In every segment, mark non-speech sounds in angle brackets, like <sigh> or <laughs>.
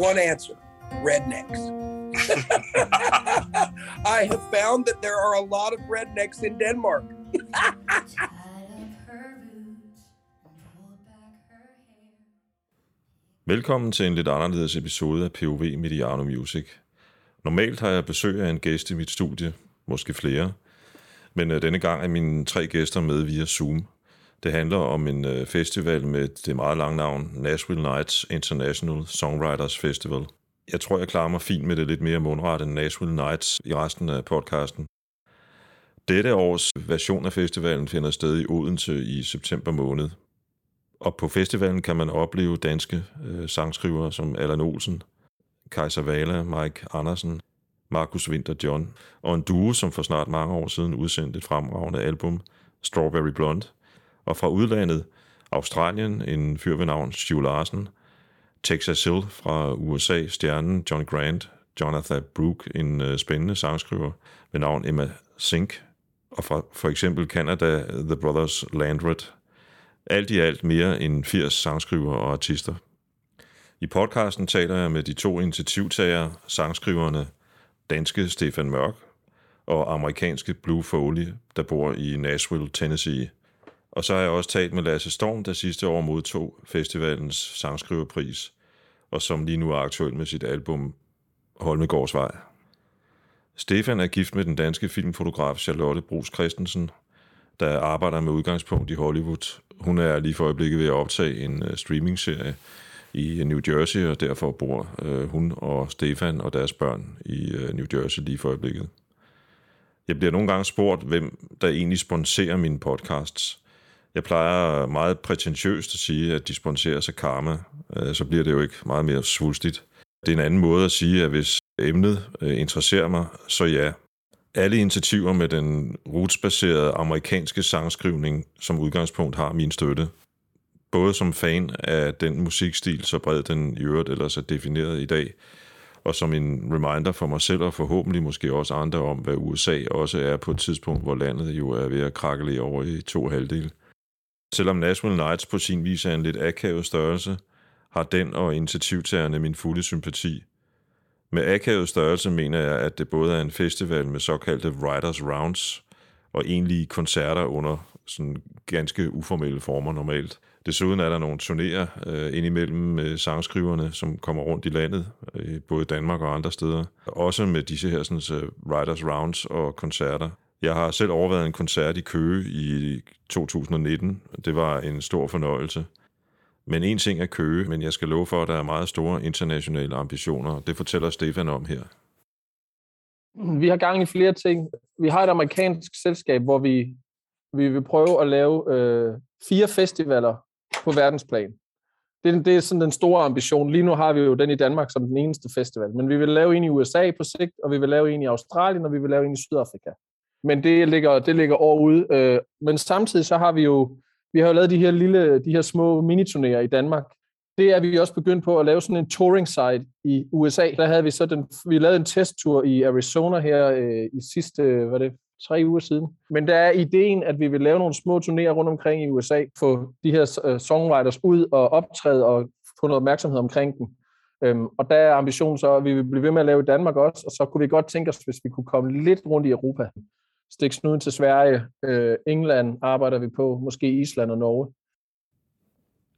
one answer rednecks. <laughs> I have found that there are a lot of rednecks in Denmark. Velkommen til en lidt anderledes episode af POV Mediano Music. Normalt har jeg besøg af en gæst i mit studie, måske flere, men øh, denne gang er mine tre gæster med via Zoom. Det handler om en øh, festival med det meget lange navn Nashville Nights International Songwriters Festival. Jeg tror, jeg klarer mig fint med det lidt mere mundret end Nashville Nights i resten af podcasten. Dette års version af festivalen finder sted i Odense i september måned. Og på festivalen kan man opleve danske øh, sangskrivere som Allan Olsen, Kaiser Vala, Mike Andersen, Markus Winter John, og en duo, som for snart mange år siden udsendte et fremragende album, Strawberry Blonde, og fra udlandet, Australien, en fyr ved navn Stu Larsen, Texas Hill fra USA, stjernen John Grant, Jonathan Brooke, en øh, spændende sangskriver ved navn Emma Sink, og fra for eksempel Canada, The Brothers Landred. Alt i alt mere end 80 sangskriver og artister. I podcasten taler jeg med de to initiativtagere, sangskriverne danske Stefan Mørk og amerikanske Blue Foley, der bor i Nashville, Tennessee. Og så har jeg også talt med Lasse Storm, der sidste år modtog festivalens sangskriverpris, og som lige nu er aktuel med sit album Holmegårdsvej. Stefan er gift med den danske filmfotograf Charlotte Brugs Christensen, der arbejder med udgangspunkt i Hollywood. Hun er lige for øjeblikket ved at optage en øh, streamingserie i øh, New Jersey, og derfor bor øh, hun og Stefan og deres børn i New Jersey lige for øjeblikket. Jeg bliver nogle gange spurgt, hvem der egentlig sponsorer mine podcasts. Jeg plejer meget prætentiøst at sige, at de sig Karma. Øh, så bliver det jo ikke meget mere svulstigt. Det er en anden måde at sige, at hvis emnet øh, interesserer mig, så ja. Alle initiativer med den rootsbaserede amerikanske sangskrivning som udgangspunkt har min støtte. Både som fan af den musikstil, så bred den i øvrigt ellers er defineret i dag, og som en reminder for mig selv og forhåbentlig måske også andre om, hvad USA også er på et tidspunkt, hvor landet jo er ved at krakkelere over i to halvdele. Selvom Nashville Nights på sin vis er en lidt akavet størrelse, har den og initiativtagerne min fulde sympati. Med akavet størrelse mener jeg, at det både er en festival med såkaldte Writers Rounds og egentlige koncerter under sådan ganske uformelle former normalt. Desuden er der nogle turnéer øh, indimellem med sangskriverne, som kommer rundt i landet, øh, både i Danmark og andre steder. Også med disse her sådan, så Writers Rounds og koncerter. Jeg har selv overvejet en koncert i Køge i 2019. Det var en stor fornøjelse. Men en ting er Køge, men jeg skal love for, at der er meget store internationale ambitioner. Det fortæller Stefan om her. Vi har gang i flere ting. Vi har et amerikansk selskab, hvor vi, vi vil prøve at lave øh, fire festivaler på verdensplan. Det, det er sådan den store ambition. Lige nu har vi jo den i Danmark som den eneste festival, men vi vil lave en i USA på sigt, og vi vil lave en i Australien, og vi vil lave en i Sydafrika. Men det ligger, det ligger overude. Øh, men samtidig så har vi jo, vi har jo lavet de her lille, de her små miniturnéer i Danmark. Det er vi også begyndt på at lave sådan en touring site i USA. Der havde vi så den, vi lavede en testtur i Arizona her øh, i sidste, hvad det, tre uger siden. Men der er ideen, at vi vil lave nogle små turnéer rundt omkring i USA, få de her øh, songwriters ud og optræde og få noget opmærksomhed omkring dem. Øhm, og der er ambitionen så, at vi vil blive ved med at lave i Danmark også, og så kunne vi godt tænke os, hvis vi kunne komme lidt rundt i Europa. Stik snuden til Sverige, øh, England arbejder vi på, måske Island og Norge.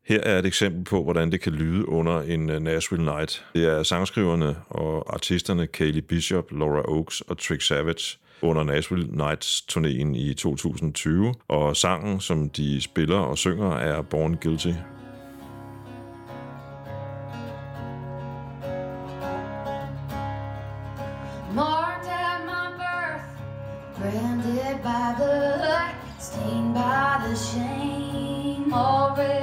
Her er et eksempel på, hvordan det kan lyde under en øh, Nashville Night. Det er sangskriverne og artisterne Kaylee Bishop, Laura Oaks og Trick Savage, under Nashville Nights turnéen i 2020, og sangen, som de spiller og synger, er Born Guilty. The shame, already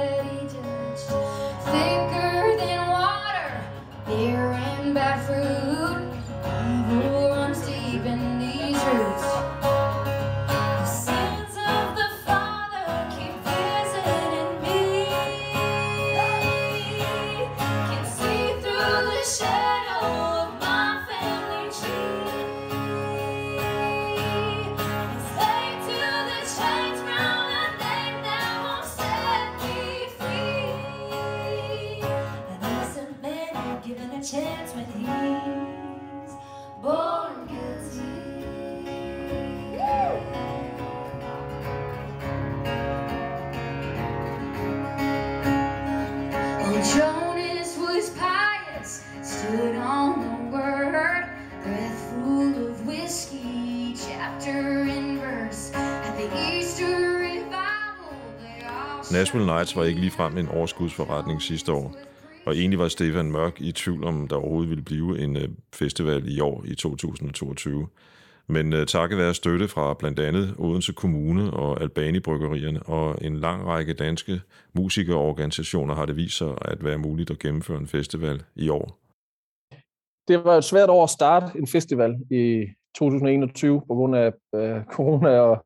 Nashville Nights var ikke ligefrem en overskudsforretning sidste år, og egentlig var Stefan Mørk i tvivl om, der overhovedet ville blive en øh, festival i år i 2022. Men øh, takket være støtte fra blandt andet Odense Kommune og Albani Bryggerierne og en lang række danske musikerorganisationer har det vist sig at være muligt at gennemføre en festival i år. Det var et svært år at starte en festival i 2021 på grund af øh, corona, og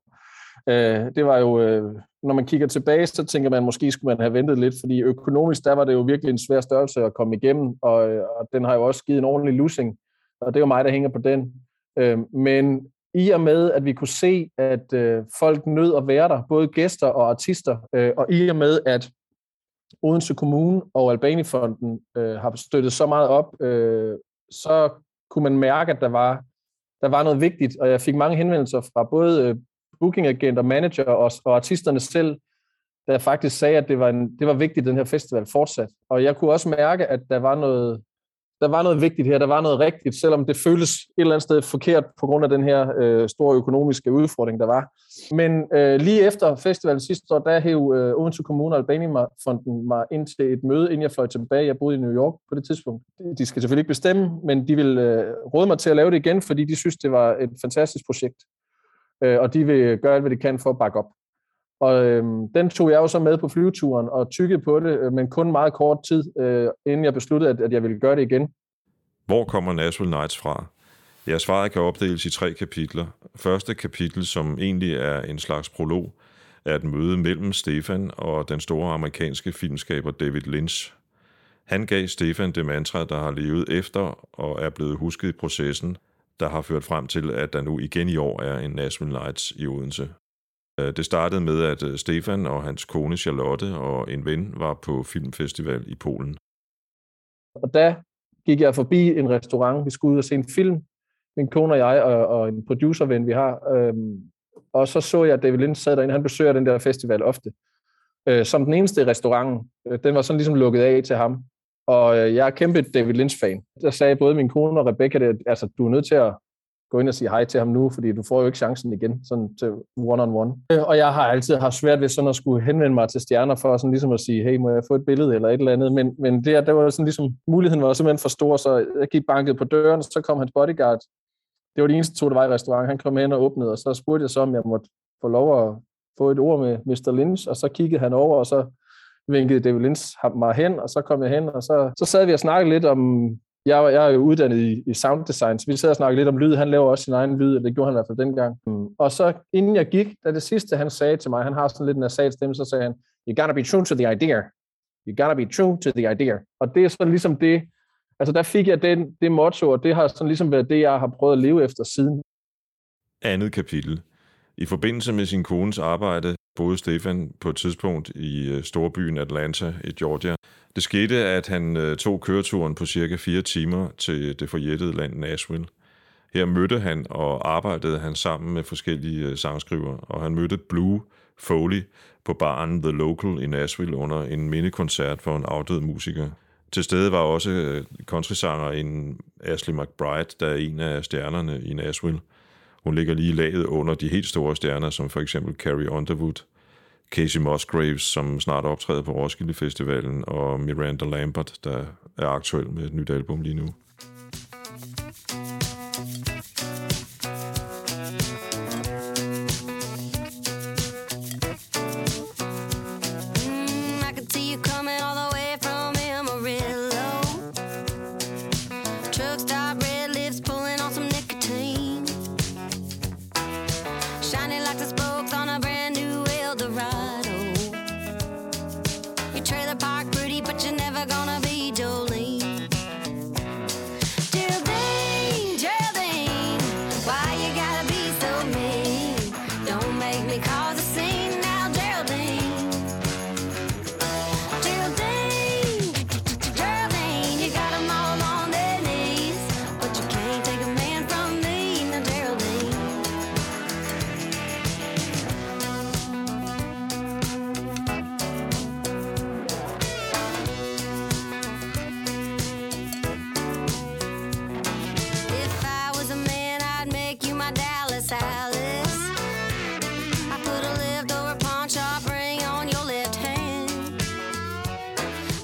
øh, det var jo, øh, når man kigger tilbage, så tænker man, måske skulle man have ventet lidt, fordi økonomisk, der var det jo virkelig en svær størrelse at komme igennem, og, øh, og den har jo også givet en ordentlig losing, og det er jo mig, der hænger på den. Øh, men i og med, at vi kunne se, at øh, folk nød at være der, både gæster og artister, øh, og i og med, at Odense Kommune og Albanifonden øh, har støttet så meget op, øh, så kunne man mærke, at der var, der var noget vigtigt, og jeg fik mange henvendelser fra både øh, bookingagent og manager og, og artisterne selv, der faktisk sagde, at det var, en, det var vigtigt, at den her festival fortsat. Og jeg kunne også mærke, at der var noget, der var noget vigtigt her, der var noget rigtigt, selvom det føltes et eller andet sted forkert på grund af den her øh, store økonomiske udfordring, der var. Men øh, lige efter festivalen sidste år, der hæv øh, Odense Kommune og Albani-fonden mig ind til et møde, inden jeg fløj tilbage. Jeg boede i New York på det tidspunkt. De skal selvfølgelig ikke bestemme, men de vil øh, råde mig til at lave det igen, fordi de synes, det var et fantastisk projekt. Øh, og de vil gøre alt, hvad de kan for at bakke op. Og øh, den tog jeg jo så med på flyveturen og tykkede på det, øh, men kun meget kort tid, øh, inden jeg besluttede, at, at jeg ville gøre det igen. Hvor kommer Nashville Nights fra? Ja, svaret kan opdeles i tre kapitler. Første kapitel, som egentlig er en slags prolog, er et møde mellem Stefan og den store amerikanske filmskaber David Lynch. Han gav Stefan det mantra, der har levet efter og er blevet husket i processen, der har ført frem til, at der nu igen i år er en Nashville Nights i Odense. Øh, det startede med, at øh, Stefan og hans kone Charlotte og en ven var på filmfestival i Polen. Og der gik jeg forbi en restaurant. Vi skulle ud og se en film, min kone og jeg, og, og en producerven, vi har. Øhm, og så så jeg, at David Lynch sad derinde. Han besøger den der festival ofte. Øh, som den eneste i restauranten. Øh, den var sådan ligesom lukket af til ham. Og øh, jeg er kæmpe David Lynch-fan. Der sagde både min kone og Rebecca, at altså, du er nødt til at gå ind og sige hej til ham nu, fordi du får jo ikke chancen igen, sådan til one-on-one. Øh, og jeg har altid haft svært ved sådan at skulle henvende mig til stjerner, for sådan ligesom at sige, hey, må jeg få et billede eller et eller andet, men, men det, der var sådan ligesom, muligheden var simpelthen for stor, så jeg gik banket på døren, så kom hans bodyguard, det var de eneste to, der var i restaurant. han kom hen og åbnede, og så spurgte jeg så, om jeg måtte få lov at få et ord med Mr. Lynch, og så kiggede han over, og så vinkede David Lynch ham- mig hen, og så kom jeg hen, og så, så sad vi og snakkede lidt om, jeg, var- jeg er jo uddannet i, i sound design, så vi sad og snakkede lidt om lyd. Han laver også sin egen lyd, og det gjorde han i hvert fald dengang. Mm. Og så inden jeg gik, da det sidste han sagde til mig, han har sådan lidt en nasal stemme, så sagde han, you gotta be true to the idea. You gotta be true to the idea. Og det er sådan ligesom det, altså der fik jeg den, det motto, og det har sådan ligesom været det, jeg har prøvet at leve efter siden. Andet kapitel. I forbindelse med sin kones arbejde boede Stefan på et tidspunkt i øh, storbyen Atlanta i Georgia. Det skete, at han øh, tog køreturen på cirka fire timer til det forjættede land Nashville. Her mødte han og arbejdede han sammen med forskellige øh, sangskriver, sangskrivere, og han mødte Blue Foley på baren The Local i Nashville under en mindekoncert for en afdød musiker. Til stede var også countrysangeren Ashley McBride, der er en af stjernerne i Nashville. Hun ligger lige laget under de helt store stjerner, som for eksempel Carrie Underwood, Casey Musgraves, som snart optræder på Roskilde Festivalen, og Miranda Lambert, der er aktuel med et nyt album lige nu. Alice, Alice. I could have lived over a pawn shop, ring on your left hand.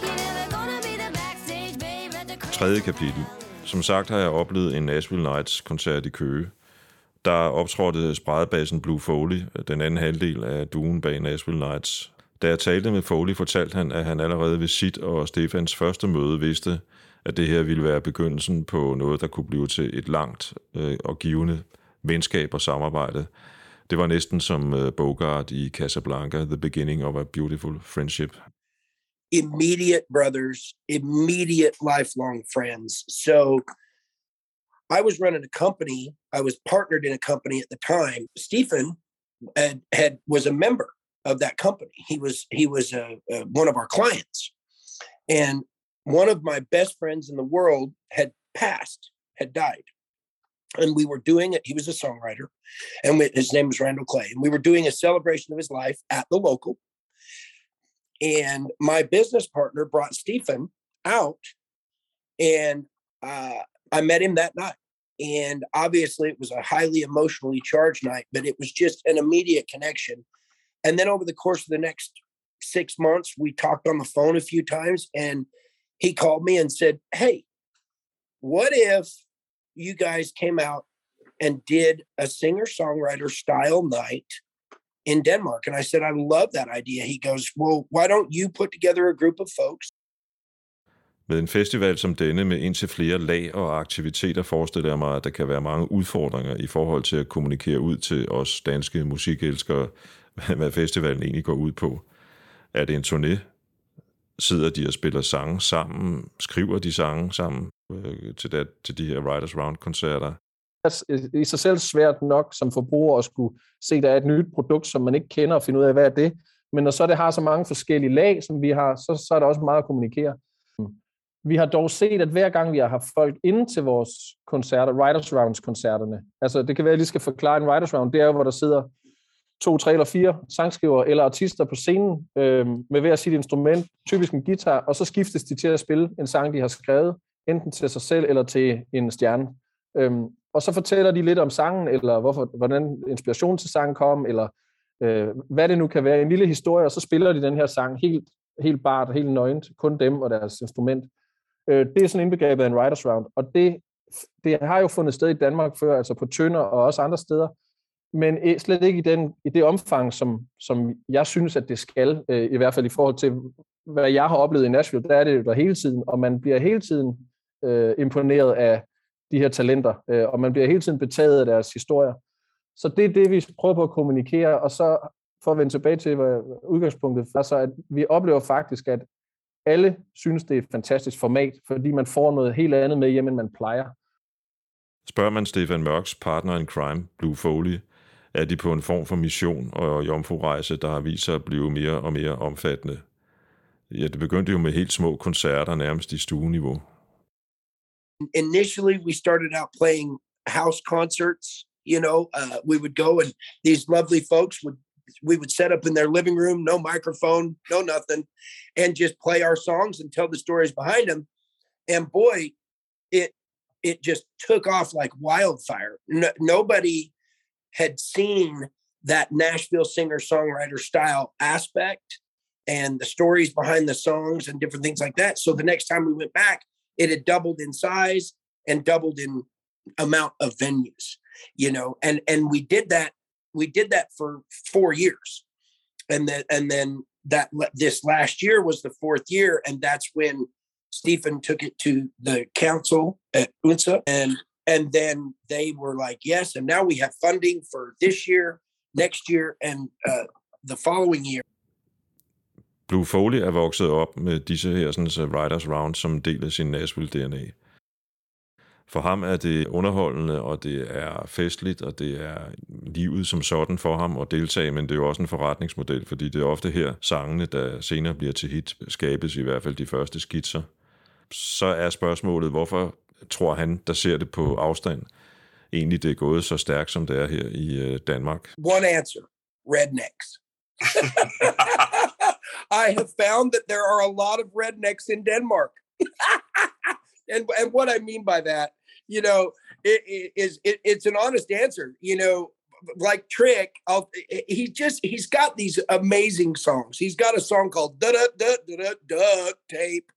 You're never gonna be the backstage babe at the Tredje kapitel. Som sagt har jeg oplevet en Nashville Nights-koncert i Køge. Der optrådte spredebasen Blue Foley, den anden halvdel af duen bag Nashville Nights. Da jeg talte med Foley, fortalte han, at han allerede ved sit og Stefans første møde vidste, at det her ville være begyndelsen på noget, der kunne blive til et langt øh, og givende venskab og samarbejde. Det var næsten som øh, Bogart i Casablanca, The Beginning of a Beautiful Friendship. immediate brothers, immediate lifelong friends. So I was running a company. I was partnered in a company at the time. Stephen had, had was a member of that company. He was he was uh, uh, one of our clients, and one of my best friends in the world had passed, had died, and we were doing it. He was a songwriter, and we, his name was Randall Clay, and we were doing a celebration of his life at the local and my business partner brought Stephen out, and uh, I met him that night. And obviously, it was a highly emotionally charged night, but it was just an immediate connection. And then over the course of the next six months, we talked on the phone a few times, and he called me and said, "Hey, what if you guys came out and did a singer-songwriter style night?" in Denmark. And I said, I love that idea. He goes, Well, why don't you put together a group of folks? Med en festival som denne med indtil flere lag og aktiviteter forestiller jeg mig, at der kan være mange udfordringer i forhold til at kommunikere ud til os danske musikelskere, <laughs> hvad festivalen egentlig går ud på. Er det en turné? Sidder de og spiller sange sammen? Skriver de sange sammen øh, til, det, til de her Riders Round-koncerter? Det altså, er i sig selv svært nok som forbruger at skulle se, at der er et nyt produkt, som man ikke kender, og finde ud af, hvad er det. Men når så det har så mange forskellige lag, som vi har, så, så er der også meget at kommunikere. Vi har dog set, at hver gang vi har haft folk inde til vores koncerter, Writers Rounds koncerterne, altså det kan være, at jeg lige skal forklare en Writers Round, det er jo, hvor der sidder to, tre eller fire sangskriver eller artister på scenen øh, med hver sit instrument, typisk en guitar, og så skiftes de til at spille en sang, de har skrevet, enten til sig selv eller til en stjerne. Øh, og så fortæller de lidt om sangen, eller hvorfor, hvordan inspiration til sangen kom, eller øh, hvad det nu kan være, en lille historie, og så spiller de den her sang helt, helt bart, helt nøgent, kun dem og deres instrument. Øh, det er sådan indbegrebet af en writers round, og det, det har jo fundet sted i Danmark før, altså på Tønder og også andre steder, men øh, slet ikke i, den, i det omfang, som, som jeg synes, at det skal, øh, i hvert fald i forhold til, hvad jeg har oplevet i Nashville, der er det jo der hele tiden, og man bliver hele tiden øh, imponeret af de her talenter, øh, og man bliver hele tiden betaget af deres historier. Så det er det, vi prøver på at kommunikere, og så for at vende tilbage til hvad udgangspunktet, er så at vi oplever faktisk, at alle synes, det er et fantastisk format, fordi man får noget helt andet med hjem, end man plejer. Spørger man Stefan Mørks partner in crime, Blue Foley, er de på en form for mission og der har vist sig at blive mere og mere omfattende. Ja, det begyndte jo med helt små koncerter, nærmest i stueniveau. Initially, we started out playing house concerts. You know, uh, we would go and these lovely folks would we would set up in their living room, no microphone, no nothing, and just play our songs and tell the stories behind them. And boy, it it just took off like wildfire. No, nobody had seen that Nashville singer songwriter style aspect and the stories behind the songs and different things like that. So the next time we went back, it had doubled in size and doubled in amount of venues, you know, and and we did that we did that for four years, and then and then that this last year was the fourth year, and that's when Stephen took it to the council at UNSA, and and then they were like, yes, and now we have funding for this year, next year, and uh, the following year. Blue Foley er vokset op med disse her sådan, så Riders Round som del af sin Nashville-DNA. For ham er det underholdende, og det er festligt, og det er livet som sådan for ham at deltage, men det er jo også en forretningsmodel, fordi det er ofte her sangene, der senere bliver til hit, skabes i hvert fald de første skitser. Så er spørgsmålet, hvorfor tror han, der ser det på afstand, egentlig det er gået så stærkt, som det er her i øh, Danmark? One answer rednecks. I have found that there are a lot of rednecks in Denmark. and, and what I mean by that, you know, it, it is it, it's an honest answer. You know, like Trick, I'll, he just he's got these amazing songs. He's got a song called "Da Da Da Da Da Tape."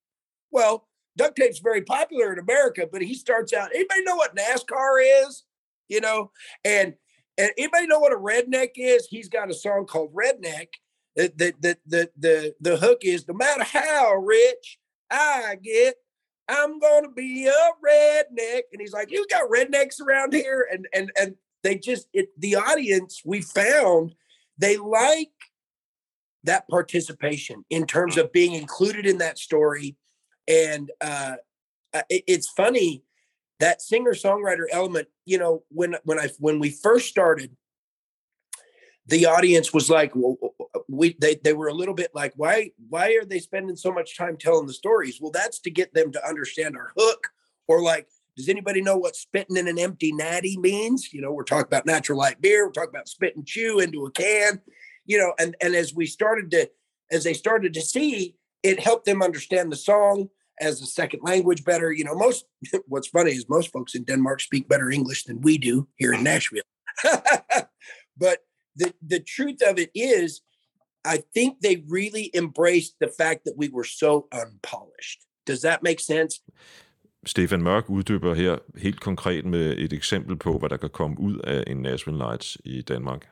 Well, duct tape's very popular in America, but he starts out. Anybody know what NASCAR is? You know, and and anybody know what a redneck is? He's got a song called Redneck. The the the the the, the hook is no matter how rich I get, I'm gonna be a redneck. And he's like, you got rednecks around here, and and and they just it the audience we found they like that participation in terms of being included in that story and uh uh, it- it's funny that singer songwriter element you know when when i when we first started the audience was like well, we they, they were a little bit like why why are they spending so much time telling the stories? Well that's to get them to understand our hook or like does anybody know what spitting in an empty natty means? You know we're talking about natural light beer we're talking about spit and chew into a can you know and and as we started to as they started to see it helped them understand the song as a second language better. You know most <laughs> what's funny is most folks in denmark speak better english than we do here in <laughs> nashville. <laughs> But the the truth of it is i think they really embraced the fact that we were so unpolished. Does that make sense? Stefan Mørk uddyber her helt konkret med et eksempel på, hvad der kan komme ud af en Nashville Nights i Danmark.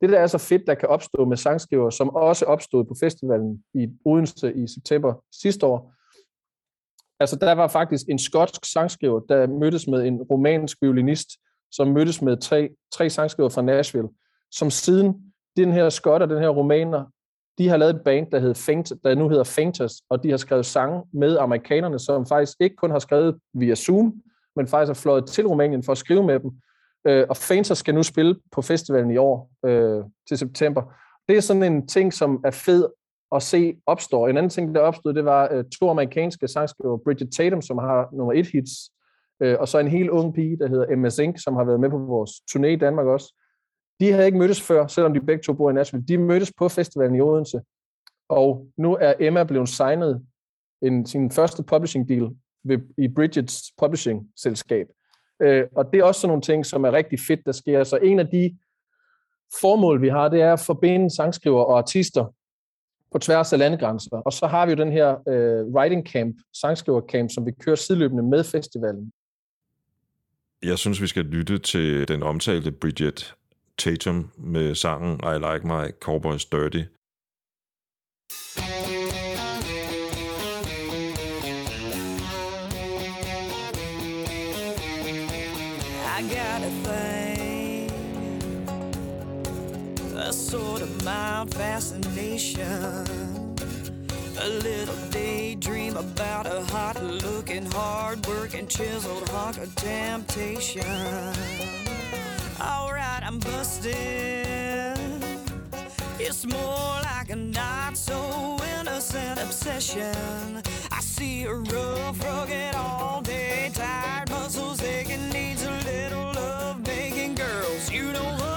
Det, der er så fedt, der kan opstå med sangskriver, som også opstod på festivalen i Odense i september sidste år. Altså, der var faktisk en skotsk sangskriver, der mødtes med en romansk violinist, som mødtes med tre, tre sangskriver fra Nashville, som siden den her skot og den her romaner, de har lavet et band, der, hed Faint, der nu hedder Fainters, og de har skrevet sange med amerikanerne, som faktisk ikke kun har skrevet via Zoom, men faktisk har fløjet til Rumænien for at skrive med dem. Øh, og Fainters skal nu spille på festivalen i år øh, til september. Det er sådan en ting, som er fed at se opstår. En anden ting, der opstod, det var øh, to amerikanske sangskriver, Bridget Tatum, som har nummer et hits, øh, og så en helt ung pige, der hedder Emma Zink, som har været med på vores turné i Danmark også. De havde ikke mødtes før, selvom de begge to bor i Nashville. De mødtes på festivalen i Odense, og nu er Emma blevet signet en, sin første publishing deal ved, i Bridgets publishing-selskab. Øh, og det er også sådan nogle ting, som er rigtig fedt, der sker. Så en af de formål, vi har, det er at forbinde sangskriver og artister på tværs af landegrænser. Og så har vi jo den her øh, writing camp, sangskriver camp, som vi kører sideløbende med festivalen. Jeg synes, vi skal lytte til den omtalte Bridget Tatum med sangen I Like My Cowboys Dirty. I got a thing, a sort of mild fascination, a little daydream about a hot looking, hard working, chiseled hunk of temptation. Alright, I'm busted. It's more like a not so innocent obsession. See a rough, rugged, all day, tired muscles aching, needs a little love making girls. You know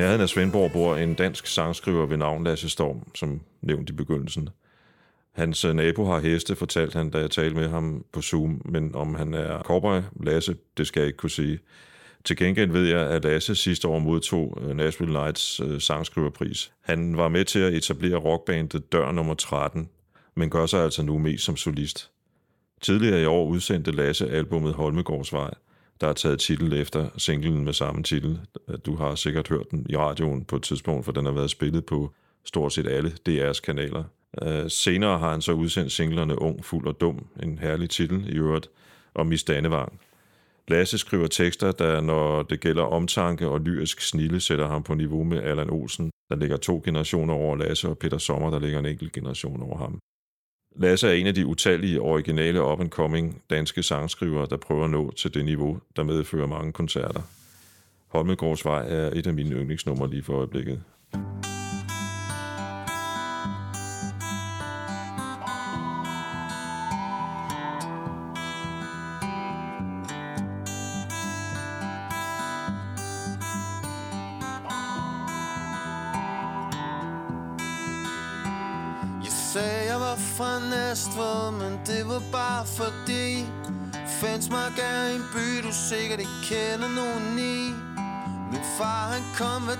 nærheden af Svendborg bor en dansk sangskriver ved navn Lasse Storm, som nævnt i begyndelsen. Hans øh, nabo har heste, fortalte han, da jeg talte med ham på Zoom, men om han er cowboy, Lasse, det skal jeg ikke kunne sige. Til gengæld ved jeg, at Lasse sidste år modtog øh, Nashville Lights øh, sangskriverpris. Han var med til at etablere rockbandet Dør nummer 13, men gør sig altså nu mest som solist. Tidligere i år udsendte Lasse albumet Holmegårdsvej, der er taget titel efter singlen med samme titel. Du har sikkert hørt den i radioen på et tidspunkt, for den har været spillet på stort set alle DR's kanaler. Uh, senere har han så udsendt singlerne Ung, Fuld og Dum, en herlig titel i øvrigt, og Miss Danevang. Lasse skriver tekster, der når det gælder omtanke og lyrisk snille, sætter ham på niveau med Allan Olsen, der ligger to generationer over Lasse, og Peter Sommer, der ligger en enkelt generation over ham. Lasse er en af de utallige originale up-and-coming danske sangskrivere, der prøver at nå til det niveau, der medfører mange koncerter. Holmegårdsvej er et af mine yndlingsnumre lige for øjeblikket.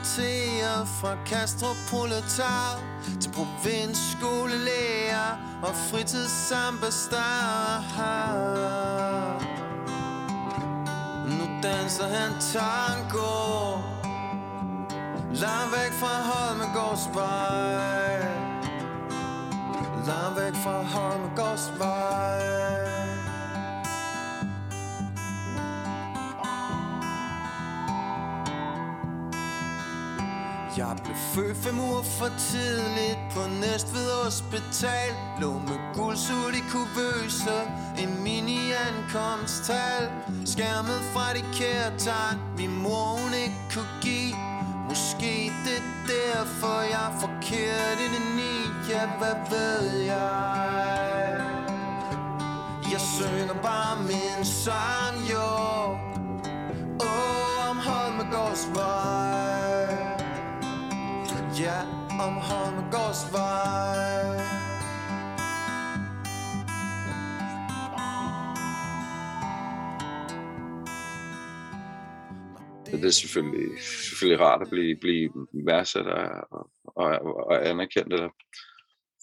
Konverterer fra Kastrup Proletar Til provinsskolelærer og fritidsambassadør. Nu danser han tango. Langt væk fra Holmegårdsvej. Langt væk fra Holmegårdsvej. Jeg blev født fem uger for tidligt på Næstved Hospital. Lå med guldsut i kuvøse, en mini-ankomsttal Skærmet fra de kære tegn, min mor hun ikke kunne give. Måske det er derfor jeg er forkert indeni Ja, hvad ved jeg? Jeg synger bare min sang, jo. Åh, om Holmegårdsvej Ja, om Holmegårdsvej Det er selvfølgelig, selvfølgelig rart at blive, blive værdsat og, og, og anerkendt, eller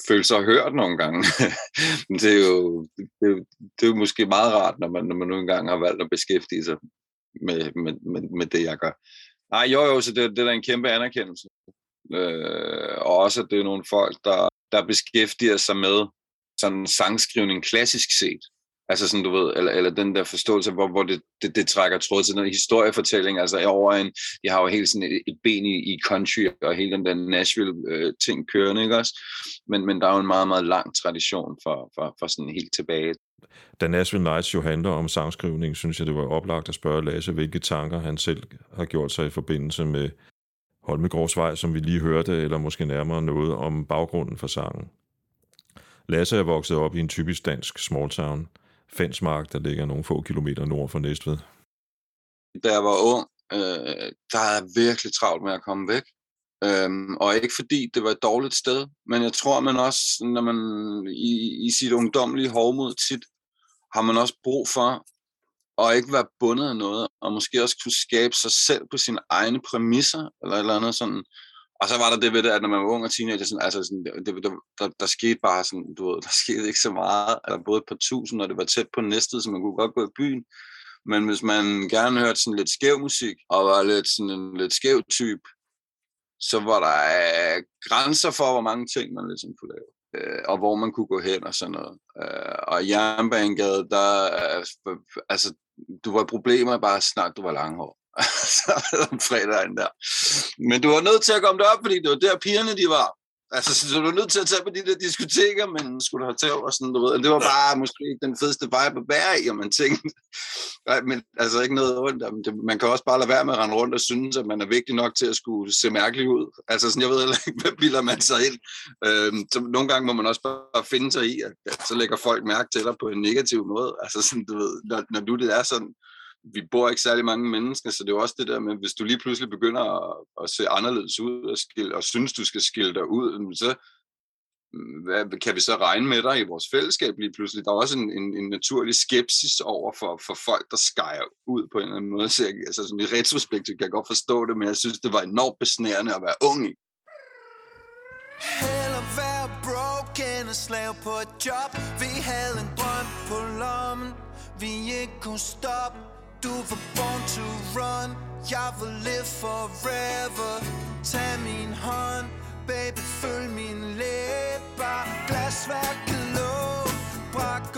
føle sig hørt nogle gange. <laughs> Det er, jo, det, er jo, det er jo måske meget rart, når man, når man nu engang har valgt at beskæftige sig med, med, med, med det, jeg gør. Nej, jo jo, så det, det er da en kæmpe anerkendelse. Øh, og også, at det er nogle folk, der, der beskæftiger sig med sådan sangskrivning klassisk set. Altså sådan, du ved, eller, eller den der forståelse, hvor, hvor det, det, det trækker tråd til den historiefortælling, altså over en, jeg har jo helt sådan et, et ben i, i country, og hele den der Nashville-ting øh, kørende, ikke også? Men, men der er jo en meget, meget lang tradition for, for, for sådan helt tilbage. Da Nashville Nights jo handler om sangskrivning, synes jeg, det var oplagt at spørge Lasse, hvilke tanker han selv har gjort sig i forbindelse med Holmegårdsvej, som vi lige hørte, eller måske nærmere noget om baggrunden for sangen. Lasse er vokset op i en typisk dansk small town, Fensmark, der ligger nogle få kilometer nord for Næstved. Da jeg var ung, øh, der er jeg virkelig travlt med at komme væk. Øhm, og ikke fordi det var et dårligt sted, men jeg tror, man også, når man i, i sit ungdomlige hovmod tit, har man også brug for og ikke være bundet af noget, og måske også kunne skabe sig selv på sine egne præmisser, eller et eller andet sådan. Og så var der det ved det, at når man var ung og teenager, sådan, altså sådan, det, det, der, der, skete bare sådan, du ved, <laughs> der skete ikke så meget, eller både på tusind, og det var tæt på næstet, så man kunne godt gå i byen. Men hvis man gerne hørte sådan lidt skæv musik, og var lidt sådan en lidt skæv type, så var der øh, grænser for, hvor mange ting man ligesom kunne lave. Øh, og hvor man kunne gå hen og sådan noget. Øh, og Jernbanegade, der, øh, altså, du var problemer bare snart, du var langhår. om <laughs> fredagen der. Men du var nødt til at komme derop, fordi det var der pigerne de var. Altså, så du var nødt til at tage på de der diskoteker, men skulle du have taget og sådan, du ved. Det var bare måske ikke den fedeste vibe at være i, og man tænkte, nej, men altså ikke noget ondt. Men det, man kan også bare lade være med at rende rundt og synes, at man er vigtig nok til at skulle se mærkelig ud. Altså sådan, jeg ved heller ikke, hvad bilder man sig ind. Øhm, så nogle gange må man også bare finde sig i, at, at så lægger folk mærke til dig på en negativ måde. Altså sådan, du ved, når, når du det er sådan, vi bor ikke særlig mange mennesker, så det er jo også det der med, hvis du lige pludselig begynder at, at se anderledes ud og, skille, og synes, du skal skille dig ud, mm, så mm, hvad, kan vi så regne med dig i vores fællesskab lige pludselig? Der er også en, en, en naturlig skepsis over for, for folk, der skærer ud på en eller anden måde. Så jeg, altså sådan i retrospektiv kan jeg godt forstå det, men jeg synes, det var enormt besnærende at være ung i. Heller være broken og slave på et job Vi havde en drøm på lommen Vi ikke kunne stoppe du var born to run. Jeg vil live forever. Tag min hånd Baby, følg min læber. Glasværket lå Brak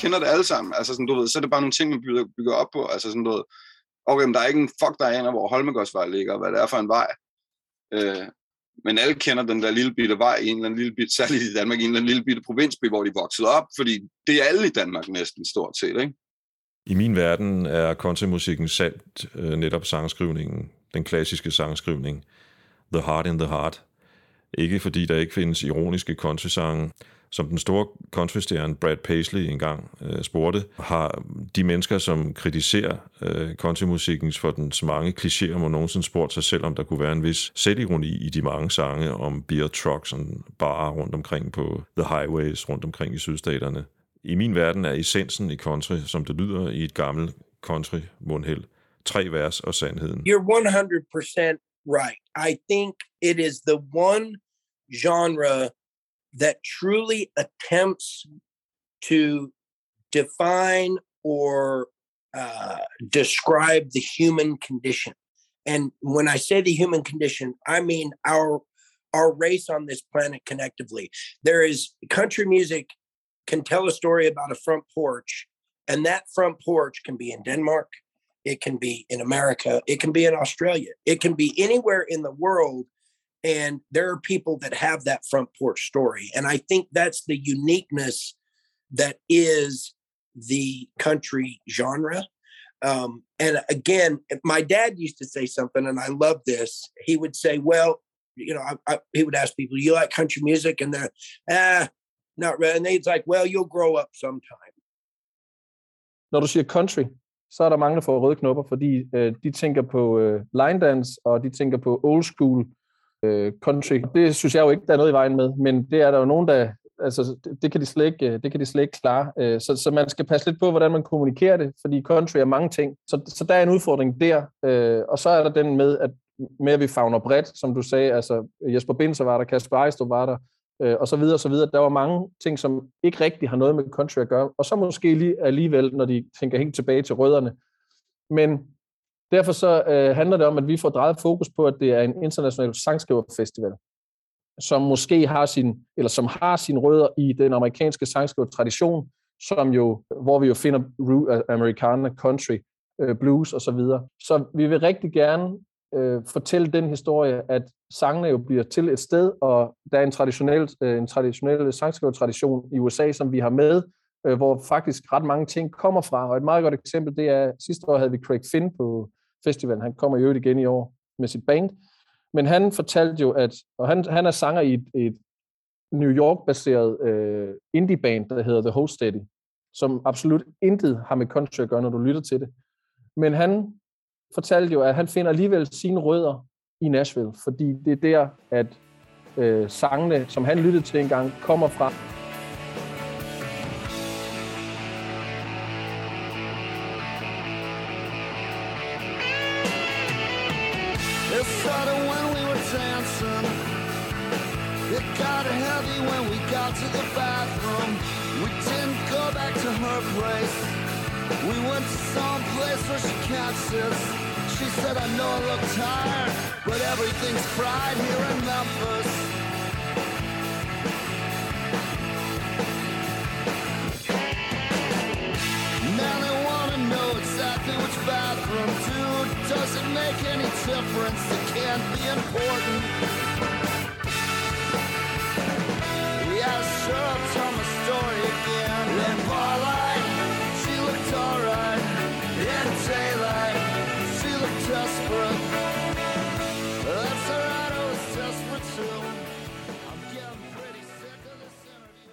kender det alle sammen. Altså sådan, du ved, så er det bare nogle ting, man bygger, bygger op på. Altså sådan, du ved, okay, men der er ikke en fuck, der aner, hvor Holmegårdsvej ligger, og hvad det er for en vej. Øh, men alle kender den der lille bitte vej i en eller anden lille bitte, særligt i Danmark, i en eller anden lille bitte provinsby, hvor de voksede op, fordi det er alle i Danmark næsten stort set, ikke? I min verden er countrymusikken salt øh, netop sangskrivningen, den klassiske sangskrivning, The Heart in the Heart. Ikke fordi der ikke findes ironiske countrysange, som den store countrystjerne Brad Paisley engang øh, spurgte, har de mennesker, som kritiserer øh, countrymusikkens for den mange klichéer, må nogensinde spurgt sig selv, om der kunne være en vis selvironi i de mange sange om beer trucks og barer rundt omkring på the highways rundt omkring i sydstaterne. I min verden er essensen i country, som det lyder i et gammelt country mundhæld. Tre vers og sandheden. You're 100% right. I think it is the one genre that truly attempts to define or uh, describe the human condition. And when I say the human condition, I mean our our race on this planet connectively. There is country music can tell a story about a front porch, and that front porch can be in Denmark, it can be in America, it can be in Australia, it can be anywhere in the world. And there are people that have that front porch story. And I think that's the uniqueness that is the country genre. Um, and again, my dad used to say something, and I love this. He would say, Well, you know, I, I, he would ask people, You like country music? And they're, Ah, not really. And they'd like, Well, you'll grow up sometime. Når du siger country, så er der mange, der får røde knopper, fordi øh, de tænker på øh, line dance, og de tænker på old school øh, country. Det synes jeg jo ikke, der er noget i vejen med, men det er der jo nogen, der altså, det, det, kan de slet ikke, det kan de slet ikke klare. Øh, så, så man skal passe lidt på, hvordan man kommunikerer det, fordi country er mange ting. Så, så der er en udfordring der, øh, og så er der den med, at med at vi fagner bredt, som du sagde, altså Jesper Binser var der, Kasper Ejstrup var der, øh, og så videre, og så videre. Der var mange ting, som ikke rigtig har noget med country at gøre, og så måske lige alligevel, når de tænker helt tilbage til rødderne. Men derfor så øh, handler det om, at vi får drejet fokus på, at det er en international sangskriverfestival, som måske har sin, eller som har sine rødder i den amerikanske sangskrivertradition, som jo, hvor vi jo finder ru- øh, americana, country, øh, blues og så videre. Så vi vil rigtig gerne øh, fortælle den historie, at sangene jo bliver til et sted, og der er en traditionel, øh, en traditionel sangskrivertradition i USA, som vi har med, øh, hvor faktisk ret mange ting kommer fra. Og et meget godt eksempel, det er, sidste år havde vi Craig Finn på festivalen. Han kommer jo igen i år med sit band. Men han fortalte jo, at og han, han er sanger i et, et New York-baseret øh, indie-band, der hedder The Host Steady, som absolut intet har med country at gøre, når du lytter til det. Men han fortalte jo, at han finder alligevel sine rødder i Nashville, fordi det er der, at øh, sangene, som han lyttede til engang, kommer fra. When we got to the bathroom. We didn't go back to her place. We went to some place where she can't sit. She said, I know I look tired, but everything's fried here in Memphis. Now they wanna know exactly which bathroom, dude. Does it make any difference? It can't be important. Yeah, sure, I'll tell my story again. In barlight, she looked alright. In daylight, she looked desperate. That's alright, I was desperate too. I'm getting pretty sick of this interview.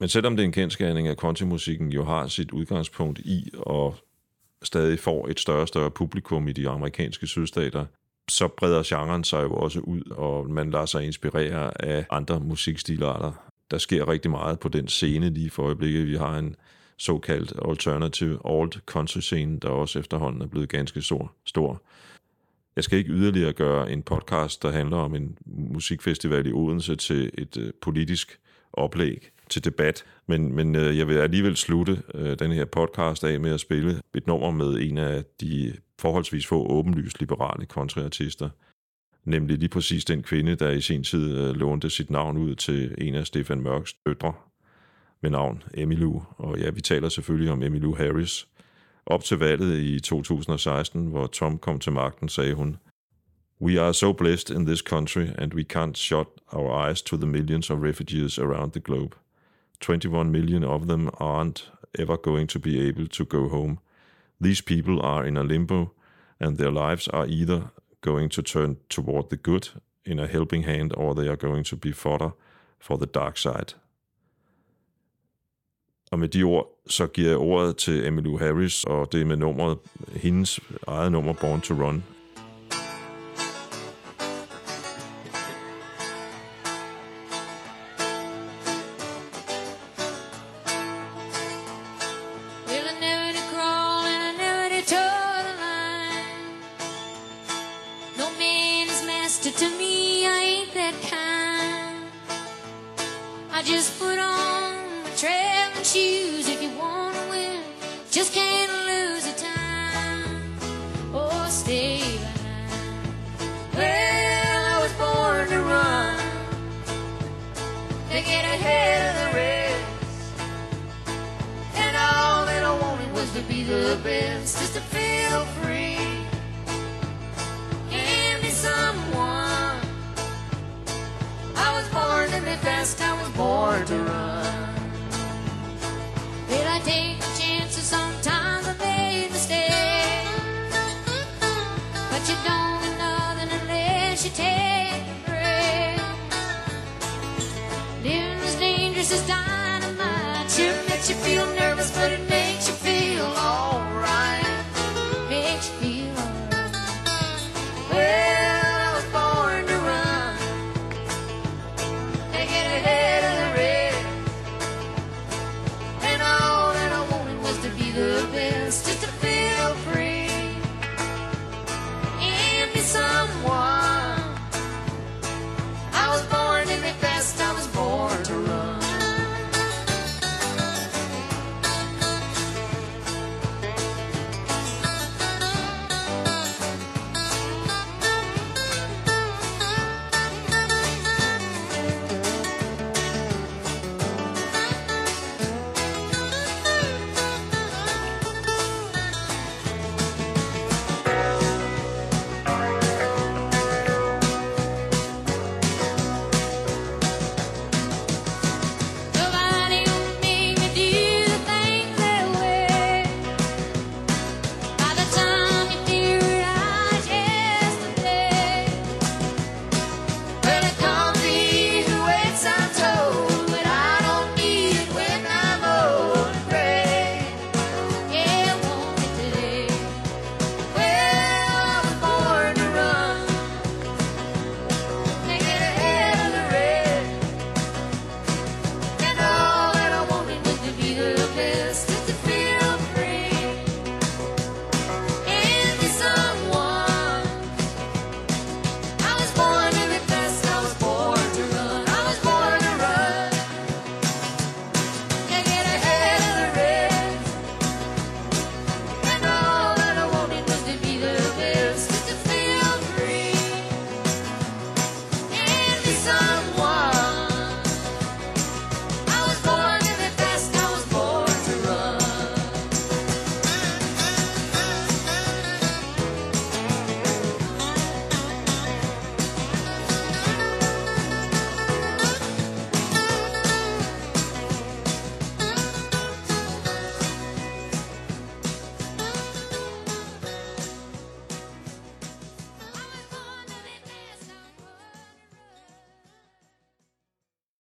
Men selvom det er en kendskærning, at countrymusikken jo har sit udgangspunkt i og stadig får et større og større publikum i de amerikanske sydstater, så breder genren sig jo også ud, og man lader sig inspirere af andre musikstilarter. Der sker rigtig meget på den scene lige for øjeblikket. Vi har en såkaldt alternative alt country scene, der også efterhånden er blevet ganske stor. stor. Jeg skal ikke yderligere gøre en podcast, der handler om en musikfestival i Odense til et øh, politisk oplæg til debat. Men, men øh, jeg vil alligevel slutte øh, den her podcast af med at spille et nummer med en af de forholdsvis få åbenlyst liberale countryartister. Nemlig lige præcis den kvinde, der i sin tid øh, lånte sit navn ud til en af Stefan Mørks døtre med navn Emmylou. Og ja, vi taler selvfølgelig om Emmylou Harris. Op til valget i 2016, hvor Trump kom til magten, sagde hun, We are so blessed in this country, and we can't shut our eyes to the millions of refugees around the globe. 21 million of them aren't ever going to be able to go home. These people are in a limbo, and their lives are either going to turn toward the good in a helping hand, or they are going to be fodder for the dark side. Og med de ord, så giver jeg ordet til Emmylou Harris, og det er med nummeret, hendes eget nummer, Born to Run. The best, just to feel free and be someone. I was born to be fast, I was born to run. Did I take chances? Sometimes I made mistakes. But you don't get nothing unless you take a break. Living as dangerous as dying.